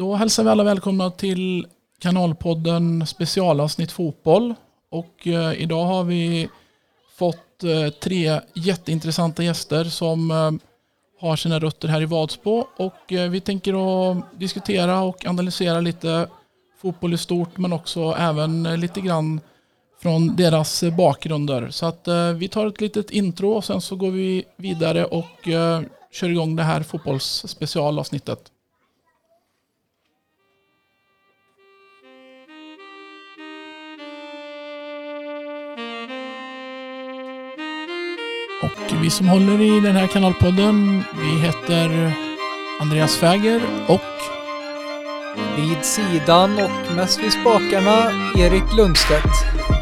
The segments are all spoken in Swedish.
Då hälsar vi alla välkomna till kanalpodden specialavsnitt fotboll. Och eh, idag har vi fått eh, tre jätteintressanta gäster som eh, har sina rötter här i Vadsbo. Och eh, vi tänker att diskutera och analysera lite fotboll i stort men också även eh, lite grann från deras eh, bakgrunder. Så att eh, vi tar ett litet intro och sen så går vi vidare och eh, kör igång det här fotbollsspecialavsnittet. Och vi som håller i den här kanalpodden, vi heter Andreas Fäger och Vid sidan och mest vid spakarna, Erik Lundstedt.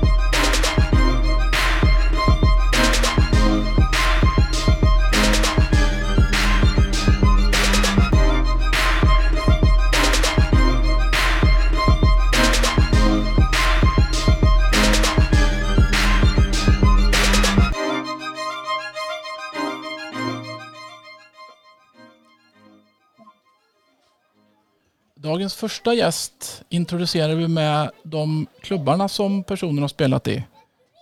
Dagens första gäst introducerar vi med de klubbarna som personen har spelat i.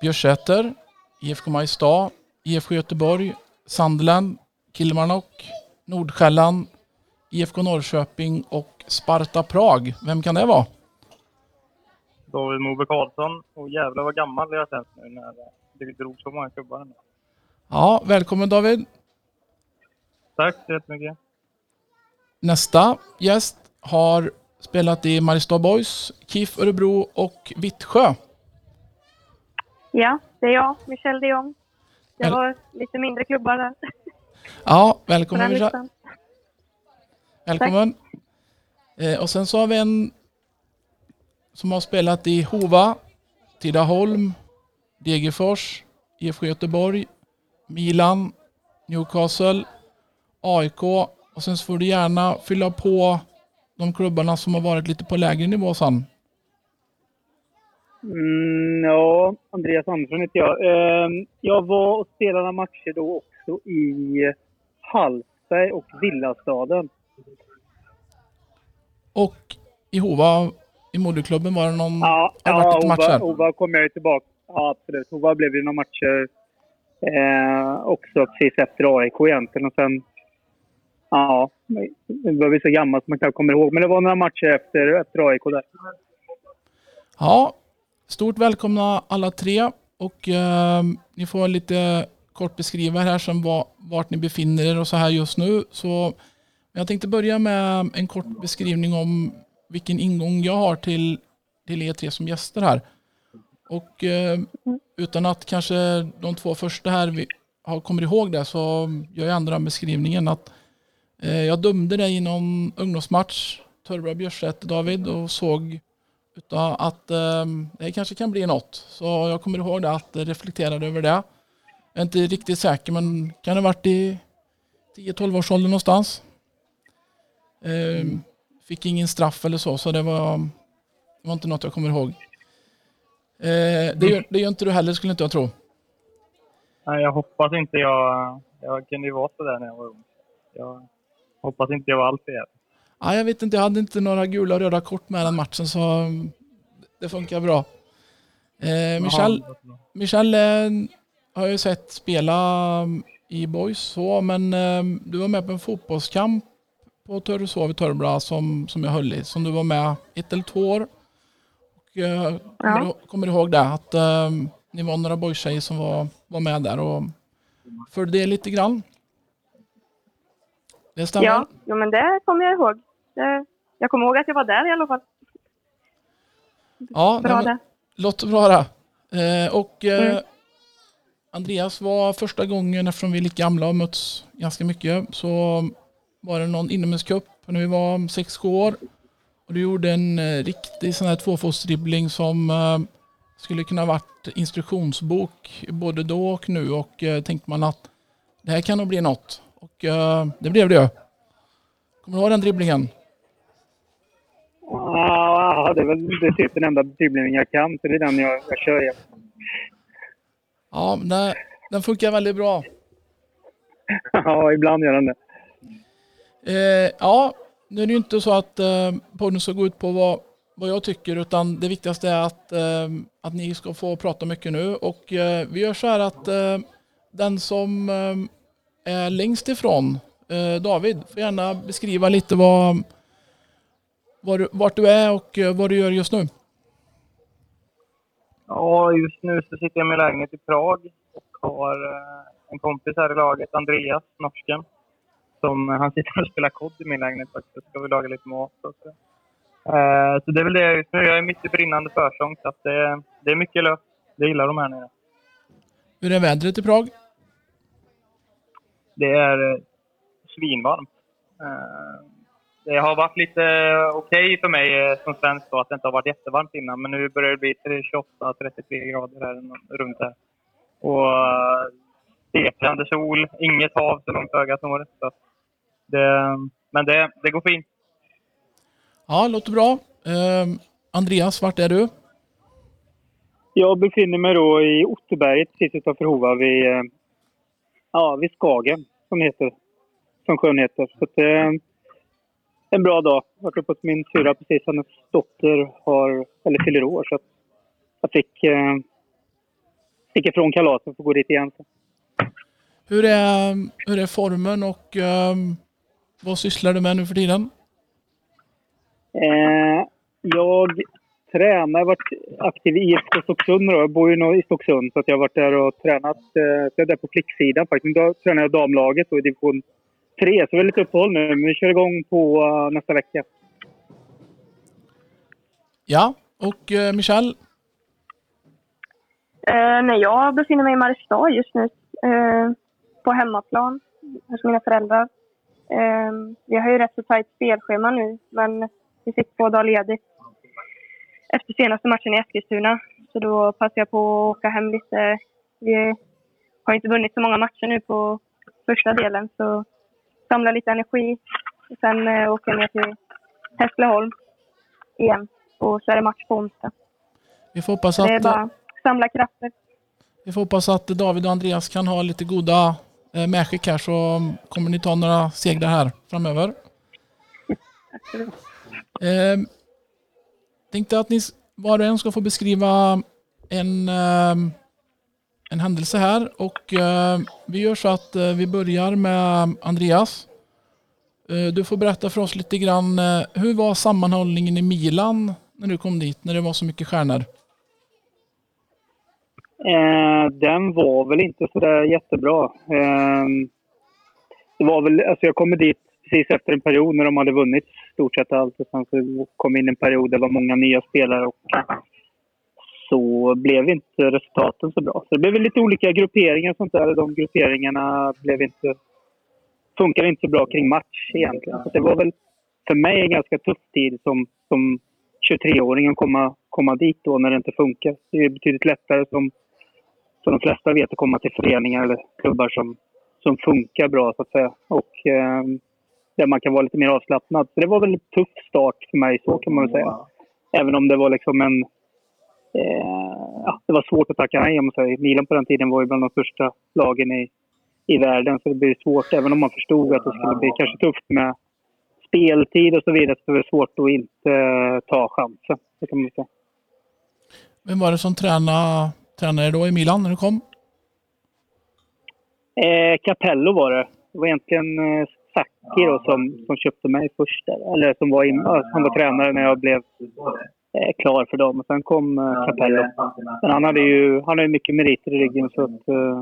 Björsäter, IFK Mariestad, IFK Göteborg, Sunderland, Kilmarnock, Nordsjälland, IFK Norrköping och Sparta Prag. Vem kan det vara? David Moberg Karlsson. Och jävlar vad gammal jag känns nu när det drog så många klubbar. ändå. Ja, välkommen David. Tack så jättemycket. Nästa gäst har spelat i Mariestad Boys, KIF Örebro och Vittsjö. Ja, det är jag, Michelle de Jong. Det var lite mindre klubbar där Ja, välkommen Michelle. Välkommen. Eh, och sen så har vi en som har spelat i Hova, Tidaholm, Degerfors, IFK Göteborg, Milan, Newcastle, AIK och sen så får du gärna fylla på de klubbarna som har varit lite på lägre nivå sen. Mm, ja, Andreas Andersson heter jag. Ehm, jag var och spelade matcher då också i Hallsberg och Villastaden. Och i Hova, i moderklubben var det någon... Ja, det ja Hova, matcher? Hova kom jag ju tillbaka. Ja, absolut. Hova blev det några matcher eh, också precis efter AIK egentligen. Och sen, ja, det var vi så gammalt som man knappt kommer ihåg. Men det var några matcher efter, efter AIK där. Ja, stort välkomna alla tre och eh, ni får lite kort beskriva här som var, vart ni befinner er och så här just nu. Så jag tänkte börja med en kort beskrivning om vilken ingång jag har till, till er tre som gäster här. Och eh, utan att kanske de två första här vi har, kommer ihåg det så gör jag ändå den beskrivningen att eh, Eh, jag dömde dig i någon ungdomsmatch, Törra Björsäter David, och såg att ehm, det kanske kan bli något. Så jag kommer ihåg det, att jag reflekterade över det. Jag är inte riktigt säker men kan det ha varit i 10-12 års ålder någonstans. Ehm, fick ingen straff eller så, så det var, det var inte något jag kommer ihåg. Eh, det, gör, det gör inte du heller skulle inte jag tro. Nej, jag hoppas inte jag... Jag kunde ju vara sådär när jag var ung. Jag hoppas inte jag var allt jävla. Ja, jag vet inte, jag hade inte några gula och röda kort med den matchen så mm, det funkar bra. Eh, Michel, Michel eh, har jag ju sett spela mm, i Boys så, men eh, du var med på en fotbollskamp på Törreshov i Törrebra som, som jag höll i, som du var med ett eller två år. Och, eh, kommer, Ja. du, kommer du ihåg det? Att eh, ni var några boystjejer som var, var med där och följde det lite grann? Det stämmer? Ja, jo, men det kommer jag ihåg. Det, jag kommer ihåg att jag var där i alla fall. Ja, Bra nej, men- det. Låter bra det. Eh, och eh, Mm. Andreas var första gången, eftersom vi är lika gamla och mötts ganska mycket, så var det någon inomhuscup när vi var 6-7 år. Och du gjorde en eh, riktig sån här tvåfotsdribbling som eh, skulle kunna varit instruktionsbok både då och nu och eh, tänkte man att det här kan nog bli något. Och eh, det blev det. Kommer du ihåg den dribblingen? Ja, det är väl det är typ den enda dribblingen jag kan. Så det är den jag, jag kör igen. Ja, den, den funkar väldigt bra. ja, ibland gör den det. Eh, ja, nu är det ju inte så att eh, podden ska gå ut på vad, vad jag tycker utan det viktigaste är att, eh, att ni ska få prata mycket nu och eh, vi gör så här att eh, den som eh, är längst ifrån eh, David får gärna beskriva lite vad, var, du- vart du är och eh, vad du gör just nu. Ja, just nu så sitter jag i min lägenhet i Prag och har eh, en kompis här i laget, Andreas, norsken. Som, han sitter och spelar kod i min lägenhet faktiskt. Så ska vi laga lite mat. Och så. Eh, så det är väl det jag just nu. Jag är mitt i brinnande försång så att det, det är mycket löst. Det gillar de här nere. Hur är vädret i Prag? Det är eh, svinvarmt. Eh, det har varit lite okej för mig eh, som svensk då, att det inte har varit jättevarmt innan. Men nu börjar det bli till 28-33 grader här runt här. Och stekande sol, inget hav så långt ögat når. Så det, men det, det går fint. Ja, låter bra. Eh, Andreas, vart är du? Jag befinner mig då i Otterberget precis utanför Hova vid, ja, vid Skagen som heter. Som sjön heter. Så att är en bra dag. Jag varit uppe hos min syrra precis. Hennes dotter har, eller fyller år. Så att jag fick, eh, fick ifrån kalaset och få gå dit igen. Så. Hur är, hur är formen och eh, vad sysslar du med nu för tiden? Eh, jag tränar, jag har varit aktiv i IFK Stocksund. Jag bor ju nog i Stocksund så att jag har varit där och tränat. Eh, jag är där på flicksidan faktiskt. Då tränar jag damlaget då, i division 3. Så vi har lite uppehåll nu. Men vi kör igång på eh, nästa vecka. Ja, och eh, Michelle? Eh, nej, jag befinner mig i Mariestad just nu. Eh, på hemmaplan hos mina föräldrar. Eh, vi har ju rätt så tajt spelschema nu, men vi fick två dagar ledigt efter senaste matchen i Eskilstuna. Så då passade jag på att åka hem lite. Vi har inte vunnit så många matcher nu på första delen, så samla lite energi. Och sen eh, åker jag ner till Hässleholm igen. Och så är det match på onsdag. Vi får hoppas Det är att, bara samla krafter. vi får hoppas att David och Andreas kan ha lite goda eh, medskick här så kommer ni ta några segrar här framöver. Absolut. Eh, tänkte att ni var och en ska få beskriva en, ehm, en händelse här och ehm, vi gör så att eh, vi börjar med Andreas. Eh, du får berätta för oss lite grann, eh, hur var sammanhållningen i Milan när du kom dit, när det var så mycket stjärnor? Eh, den var väl inte så där jättebra. Eh, det var väl, alltså jag kommer dit precis efter en period när de hade vunnit stort sett allt. Och sen så kom in en period där det var många nya spelare och så blev inte resultaten så bra. Så det blev lite olika grupperingar och sånt där. De grupperingarna blev inte, funkade inte så bra kring match egentligen. Så det var väl för mig en ganska tuff tid som, som 23-åring att komma, komma dit då när det inte funkar. Det är betydligt lättare som, som de flesta vet att komma till föreningar eller klubbar som, som funkar bra så att säga. Och eh, där man kan vara lite mer avslappnad. Så det var väl en tuff start för mig så kan man väl säga. Även om det var liksom en... Eh, ja, det var svårt att tacka nej om man säger. Milan på den tiden var ju bland de största lagen i, i världen. Så det blir svårt, även om man förstod att det skulle bli kanske tufft med speltid och så vidare, så är det svårt att inte ta chansen. Det kan man säga. Vem var det som tränade, tränade då i Milan när du kom? Eh, Capello var det. Det var egentligen eh, Zacke då som, som köpte mig först. Där. Eller som var, in, som han var tränare när jag blev eh, klar för dem. Och sen kom eh, Capello. Men han hade ju han hade mycket meriter i ryggen så att... Eh,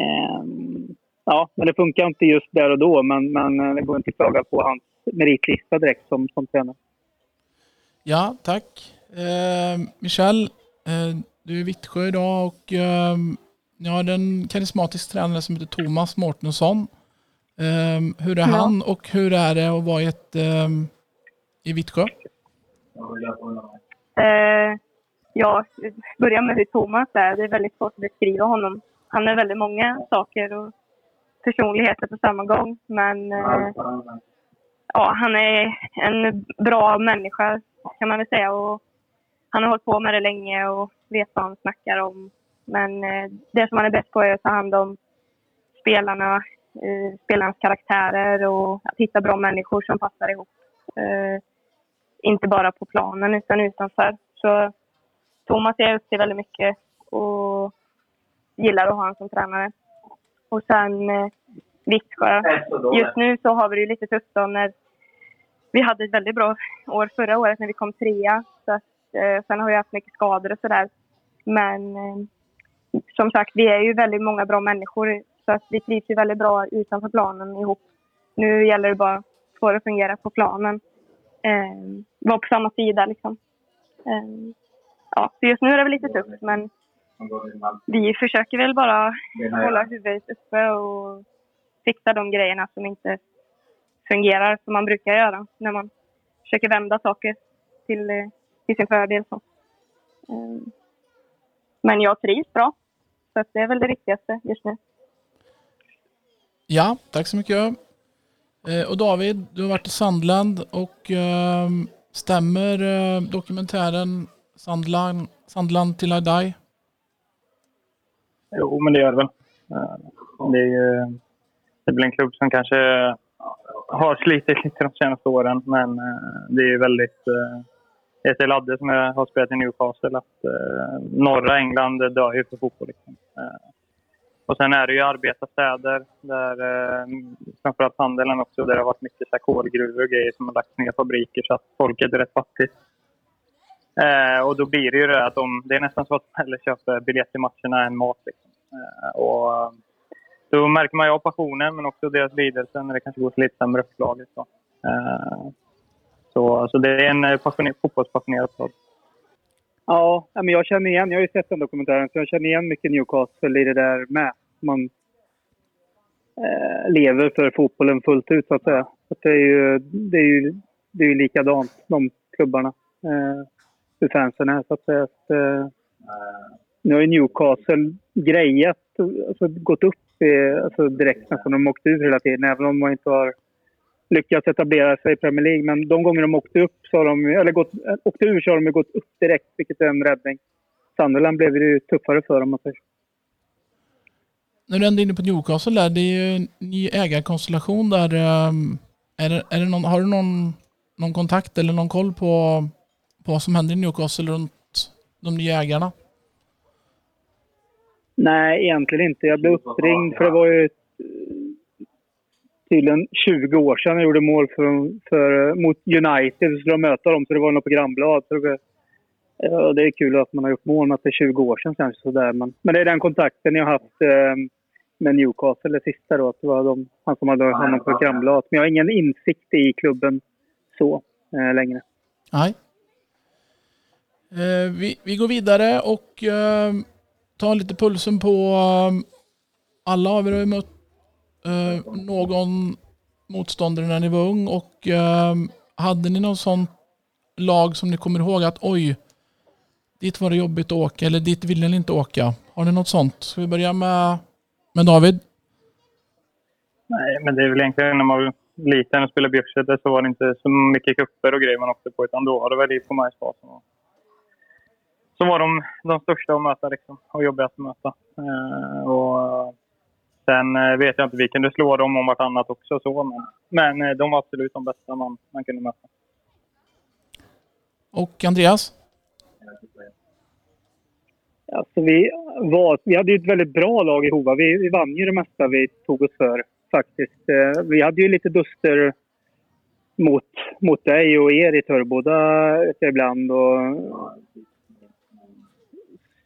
ehm, ja, men det funkar inte just där och då. Men, men eh, det går inte att klaga på hans meritlista direkt som, som tränare. Ja, tack. Eh, Michel, eh, du är i Vittsjö idag och eh, ni har en karismatisk tränare som heter Thomas Mårtensson. Eh, hur är Ja. han och hur är det att vara i, ett, eh, i Vittsjö? Eh, ja, börja med hur Thomas är. Det är väldigt svårt att beskriva honom. Han är väldigt många saker och personligheter på samma gång. Men eh, ja, han är en bra människa kan man väl säga. Och han har hållit på med det länge och vet vad han snackar om. Men eh, det som han är bäst på är att ta hand om spelarna eh, spelarnas karaktärer och att hitta bra människor som passar ihop. Eh, inte bara på planen utan utanför. Så Thomas är jag upp till väldigt mycket och gillar att ha honom som tränare. Och sen eh, Vittsjö. Just nu så har vi det lite tufft då när vi hade ett väldigt bra år förra året när vi kom trea. Så att, eh, sen har vi haft mycket skador och sådär. Men eh, som sagt, vi är ju väldigt många bra människor så att vi trivs ju väldigt bra utanför planen ihop. Nu gäller det bara att få det att fungera på planen. Eh, vara på samma sida liksom. Eh, ja, så just nu är det väl lite tufft men vi försöker väl bara hålla huvudet uppe och fixa de grejerna som inte fungerar som man brukar göra när man försöker vända saker till, eh, till sin fördel. Så. Ehm, men jag trivs bra. Så det är väl det viktigaste just nu. Ja, tack så mycket. Eh, och David, du har varit i Sandland och ehm, stämmer eh, dokumentären Sandland, Sandland till I die? Jo, men det gör det väl. Eh, det är ju det är väl en klubb som kanske har slitit lite de senaste åren, men det är ju väldigt... Det är Ladde som jag har spelat i Newcastle, att eh, norra England dör ju för fotboll. Liksom. Och sen är det ju arbetarstäder, där, eh, framförallt handeln också, där det har varit mycket så här kolgruvor och grejer som har lagt ner fabriker så att folket är rätt fattigt. Eh, och då blir det ju det att de, det är nästan så att de hellre köper biljett till matcherna än mat. Liksom. Eh, och, eh, då märker man ju av passionen men också deras lidelse när det kanske går till lite sämre upplaget. Så, liksom. eh, så så det är en eh, passioner- fotbollspassionerad stad. Ja, men jag känner igen, jag har ju sett den dokumentären, så jag känner igen mycket Newcastle i det där med. Man eh, lever för fotbollen fullt ut så att säga. Så att det är ju, det är ju, det är ju likadant, de klubbarna. Eh, hur fansen är så att säga. Att, eh, nu har ju Newcastle grejat, alltså gått upp i, alltså direkt nästan. De har åkt ur hela tiden, även om man inte har lyckats etablera sig i Premier League. Men de gånger de åkte upp så har de, eller gått, åkte ur så har de gått upp direkt, vilket är en räddning. Sunderland blev det ju tuffare för dem. om man säger så. När du ändå är inne på Newcastle där, det är ju en ny ägarkonstellation där. ehm, Är det, är det någon, har du någon, någon kontakt eller någon koll på, på vad som händer i Newcastle runt de nya ägarna? Nej, egentligen inte. Jag blev uppringd för det var ju tydligen 20 år sedan jag gjorde mål för, för, mot United. Så skulle de möta dem, så det var något programblad. Så det, ja, det är kul att man har gjort mål, men att det är 20 år sedan kanske. Sådär. Men, men det är den kontakten jag har haft eh, med Newcastle, det sista då. Att det var de, han som hade hand om programbladet. Men jag har ingen insikt i klubben så eh, längre. Nej. Eh, vi, vi går vidare och eh, tar lite pulsen på eh, alla av er har ju mött eh, någon motståndare när ni var ung och eh, hade ni någon sån lag som ni kommer ihåg att oj, dit var det jobbigt att åka eller dit ville ni inte åka. Har ni något sånt? Ska vi börja med, med David? Nej, men det är väl egentligen när man var liten och spelade Björksäter så var det inte så mycket kupper och grejer man åkte på utan då var det väl IFK Majsbasen. Så var, var de, de största att möta liksom, och jobbigast att möta. Eh, och, sen eh, vet jag inte, vi kunde slå dem om vartannat också så men, men eh, de var absolut de bästa man, man kunde möta. Och Andreas? Alltså vi, var, vi hade ju ett väldigt bra lag i Hova. Vi, vi vann ju det mesta vi tog oss för faktiskt. Eh, Vi hade ju lite duster mot, mot dig och er i jag ibland. Och,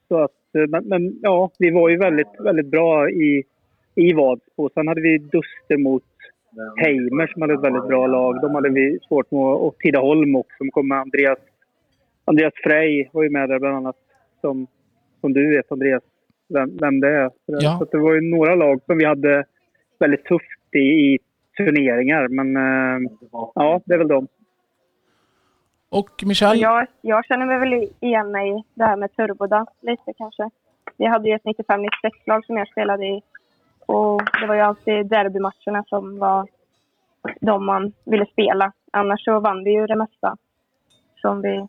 så att, men, men ja, vi var ju väldigt, väldigt bra i, i Vadsbo. Sen hade vi duster mot Heimer som hade ett väldigt bra lag. De hade vi svårt med. Och Tidaholm också. Som kom med Andreas, Andreas Frey var ju med där bland annat. Som, som du vet Andreas, vem, vem det är. Så, Ja. så det var ju några lag som vi hade väldigt tufft i, i turneringar. Men eh, ja, det är väl de. Och Michel? Jag, jag känner mig väl igen mig i det här med Turboda lite kanske. Vi hade ju ett 95-96-lag som jag spelade i. Och det var ju alltid derbymatcherna som var de man ville spela. Annars så vann vi ju det mesta som vi,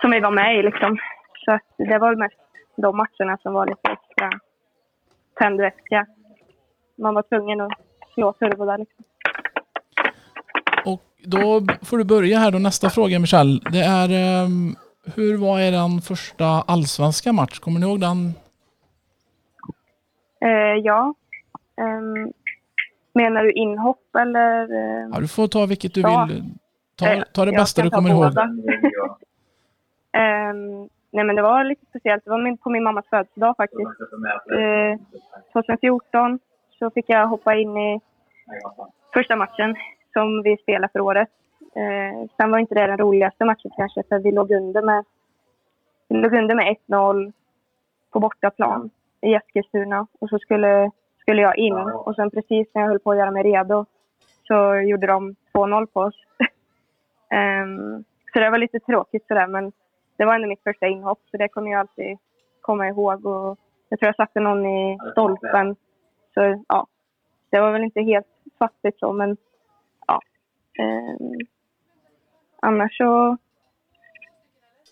som vi var med i liksom. Så att det var mest de matcherna som var lite extra tändvätska. man var tvungen att slå turbo där. Liksom. Och då får du börja här då. Nästa fråga Michel. Det är ehm, hur var er första allsvenska match? Kommer ni ihåg den? Eh, ja. Ehm, menar du inhopp eller? eh, Ja, du får ta vilket du Ja. vill. Ta, Eh, ta det jag bästa du kommer ihåg. Ehm, nej men det var lite speciellt. Det var min, på min mammas födelsedag faktiskt. Eh, 2014 så fick jag hoppa in i första matchen som vi spelade för året. Eh, sen var inte det den roligaste matchen kanske för vi låg under med, vi låg under med 1-0 på bortaplan i Eskilstuna och så skulle, skulle jag in och sen precis när jag höll på att göra mig redo så gjorde de 2-0 på oss. Ehm, så det var lite tråkigt sådär men det var ändå mitt första inhopp så det kommer jag alltid komma ihåg och jag tror jag satte någon i stolpen. Så ja, det var väl inte helt fattigt så men ja. Ehm, annars så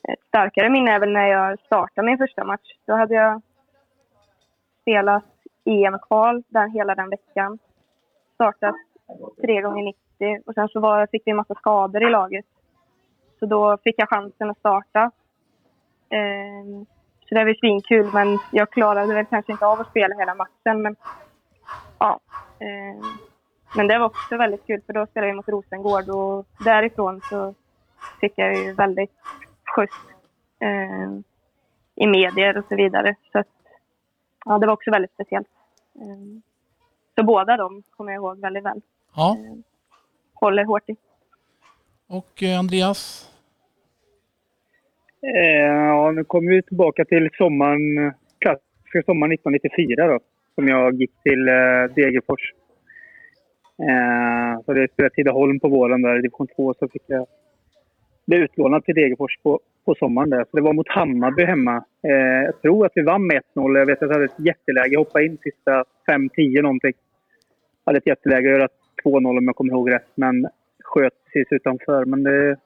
ett starkare minne är väl när jag startade min första match. Då hade jag spelat EM-kval den, hela den veckan. Startat tre gånger 90 och sen så var, fick vi en massa skador i laget. Så då fick jag chansen att starta. Ehm, så det var svinkul men jag klarade väl kanske inte av att spela hela matchen. Men, ja, ehm, men det var också väldigt kul för då spelade vi mot Rosengård och därifrån så fick jag ju väldigt skjuts ehm, i medier och så vidare. Så att, ja, det var också väldigt speciellt. Ehm, så båda de kommer jag ihåg väldigt väl. Ja, Ehm, håller hårt i. och eh, Andreas? Eh, ja, nu kommer vi tillbaka till sommaren, klassiska sommaren 1994 då. Som jag gick till eh, Degerfors. Så det spelade Tidaholm på våren där i division 2 så fick jag blev utlånad till Degerfors på, på sommaren där. Så det var mot Hammarby hemma. Eh, jag tror att vi vann med 1-0. Jag vet att jag hade ett jätteläge. Jag hoppade in sista 5-10 någonting. Jag hade ett jätteläge att göra 2-0 om jag kommer ihåg rätt. Men sköt precis utanför. Men det...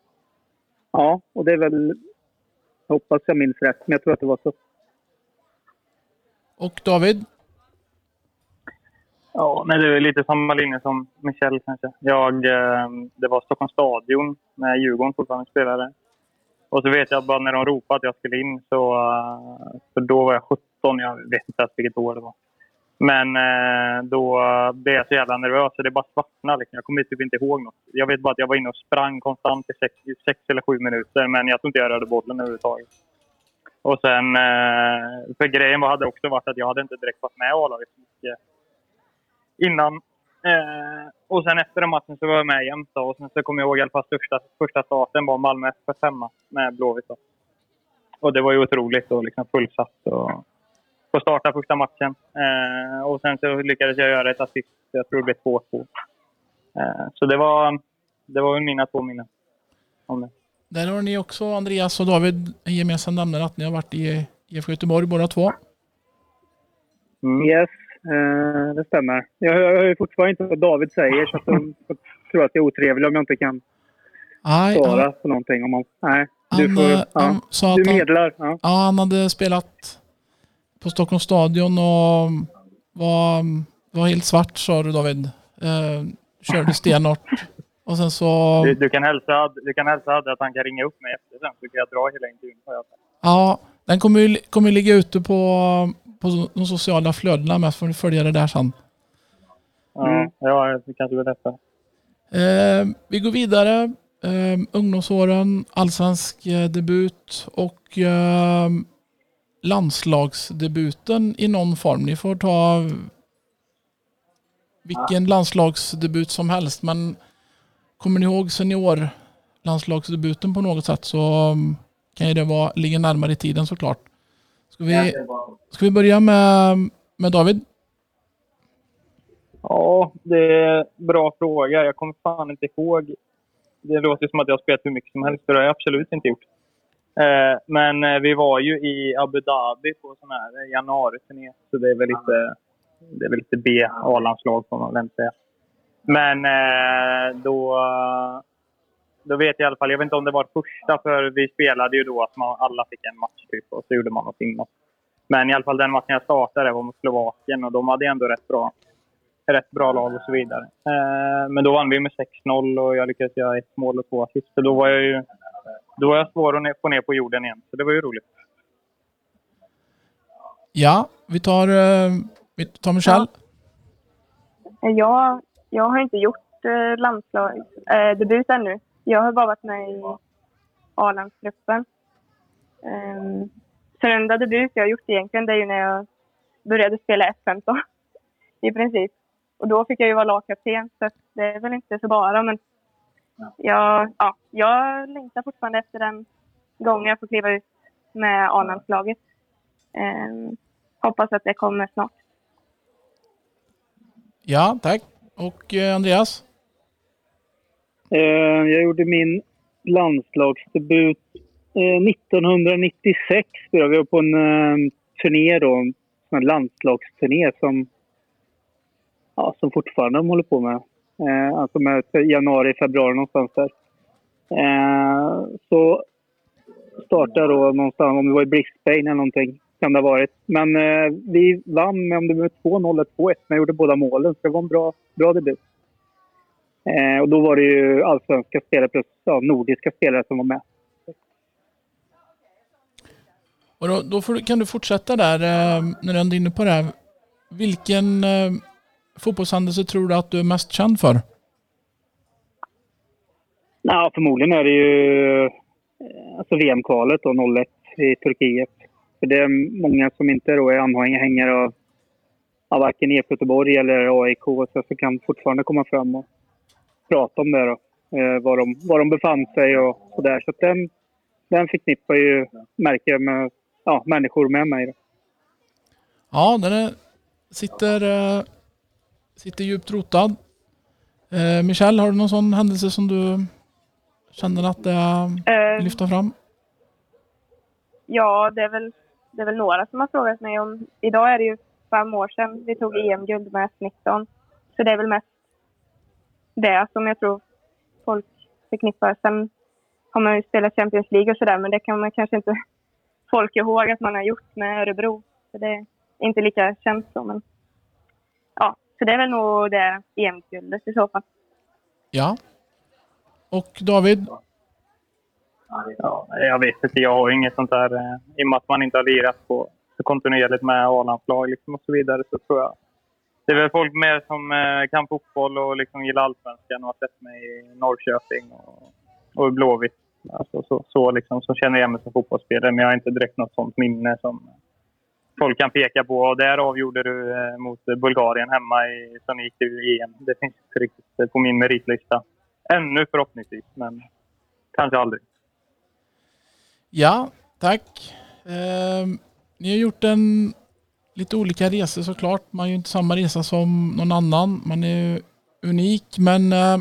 Ja, och det är väl jag hoppas jag minns rätt, men jag tror att det var så. Och David? Ja, nej, det är lite samma linje som Michel kanske. Jag, ehm, det var Stockholms stadion när Djurgården fortfarande spelade. Och så vet jag bara när de ropade att jag skulle in så... Eh, så då var jag 17, jag vet inte ens vilket år det var. Men eh, då blev jag så jävla nervös så det bara svartnade. Liksom. Jag kommer typ inte ihåg något. Jag vet bara att jag var inne och sprang konstant i sex, sex eller sju minuter men jag tror inte jag rörde bollen överhuvudtaget. Och sen... Eh, för grejen hade också varit att jag hade inte direkt varit med i A-laget innan. Eh, och sen efter den matchen så var jag med jämt. då. Och sen så kommer jag ihåg i alla fall första, första starten var Malmö FF hemma med Blåvitt. då. Och det var ju otroligt och liksom fullsatt. Och få starta första matchen. Eh, och sen så lyckades jag göra ett assist. Jag tror det blev 2-2. Eh, så det var, det var väl mina två minnen. Om det. Där har ni också, Andreas och David, en gemensam nämnare att ni har varit i IFK Göteborg båda två. Mm. Yes, eh, det stämmer. Jag hör, jag hör fortfarande inte vad David säger så att de tror att jag är otrevlig om jag inte kan Nej, svara han, på någonting. Om man, nej, du, han, får, eh, ja. han sa du medlar. Ja. ja, han hade spelat på Stockholms stadion och var, var helt svart sa du David. Eh, körde stenhårt. Och sen så, Du, du, kan hälsa, du kan hälsa att han kan ringa upp mig efter sen så kan jag dra hela intervjun. ja, den kommer ju kommer ju ligga ute på, på de sociala flödena med, får ni följa det där sen. Ja, Mm. ja, det kanske blir lättare. Eh, vi går vidare. Eh, ungdomsåren, allsvensk eh, debut och eh, landslagsdebuten i någon form. Ni får ta vilken landslagsdebut som helst. Men kommer ni ihåg senior landslagsdebuten på något sätt så um, kan ju det vara, ligga närmare i tiden såklart. Ska vi, ska vi börja med, med David? Ja, det är en bra fråga. Jag kommer fan inte ihåg. Det låter som att jag har spelat hur mycket som helst. Det har jag absolut inte gjort. Eh, men eh, vi var ju i Abu Dhabi på sån här januari-turné. Så det är väl lite, det är väl lite B-A-landslag får man väl säga. Men eh, då, då vet jag i alla fall. Jag vet inte om det var första, för vi spelade ju då att man, alla fick en match typ, och så gjorde man något innan. Men i alla fall den matchen jag startade var mot Slovakien och de hade ändå rätt bra rätt bra lag och så vidare. Eh, men då vann vi med 6-0 och jag lyckades göra ett mål och två assist. Så då var jag ju då var jag svår att få ner på jorden igen. Så det var ju roligt. Ja, vi tar, eh, vi tar Michel. Jag, jag har inte gjort eh, landslagsdebut ännu. Jag har bara varit med i A-landsgruppen. Um, så den enda debut jag har gjort egentligen det är ju när jag började spela F15 i princip. Och då fick jag ju vara lagkapten så det är väl inte så bara men jag, ja, jag längtar fortfarande efter den gången jag får kliva ut med A-landslaget. Ehm, hoppas att det kommer snart. Ja, tack. Och eh, Andreas? Eh, jag gjorde min landslagsdebut 1996. Vi var på en eh, turné då, en landslagsturné som, ja, som fortfarande de håller på med. Eh, alltså med januari, februari någonstans där. Eh, så startade jag då någonstans, om det var i Brisbane eller någonting, kan det ha varit. Men eh, vi vann med om det var 2-0 eller 2-1, men jag gjorde båda målen. Så det var en bra, bra debut. Eh, och då var det ju allsvenska spelare plus ja, nordiska spelare som var med. Och då, då får, kan du fortsätta där eh, när du ändå är inne på det här. Vilken eh, fotbollshändelse tror du att du är mest känd för? Ja, förmodligen är det ju eh, alltså VM-kvalet då, 01 i Turkiet. För det är många som inte då är anhängare av, av varken IFK Göteborg eller AIK så som kan fortfarande komma fram och prata om det då. Eh, var, de, var de befann sig och sådär. Så att den, den förknippar ju, märker jag, med ja, människor med mig. Då. Ja, den är, sitter, eh, sitter djupt rotad. Eh, Michel, har du någon sån händelse som du känner att det är Ehm, lyfta fram? Ja, det är, väl, det är väl några som har frågat mig om... Idag är det ju fem år sedan vi tog EM-guld med S19. Så det är väl mest det som jag tror folk förknippar. Sen har man ju spelat Champions League och sådär, men det kan man kanske inte folk ihåg att man har gjort med Örebro. Så det är inte lika känt så, men... Ja, så det är väl nog det EM-guldet i så fall. Ja. Och David? Ja, jag vet inte. Jag har inget sånt där... eh, I och med att man inte har lirat på så kontinuerligt med A-landslag liksom och så vidare så tror jag... Det är väl folk mer som eh, kan fotboll och liksom gillar allsvenskan och har sett mig i Norrköping och, och i Blåvitt. Alltså, så, så, liksom, så känner jag mig som fotbollsspelare, men jag har inte direkt något sånt minne som folk kan peka på. Och där avgjorde du eh, mot Bulgarien hemma i, som gick till EM. Det finns inte riktigt eh, på min meritlista. Ännu förhoppningsvis, men kanske aldrig. Ja, tack. Eh, ni har gjort en lite olika resor såklart. Man gör inte samma resa som någon annan. Man är unik. Men eh,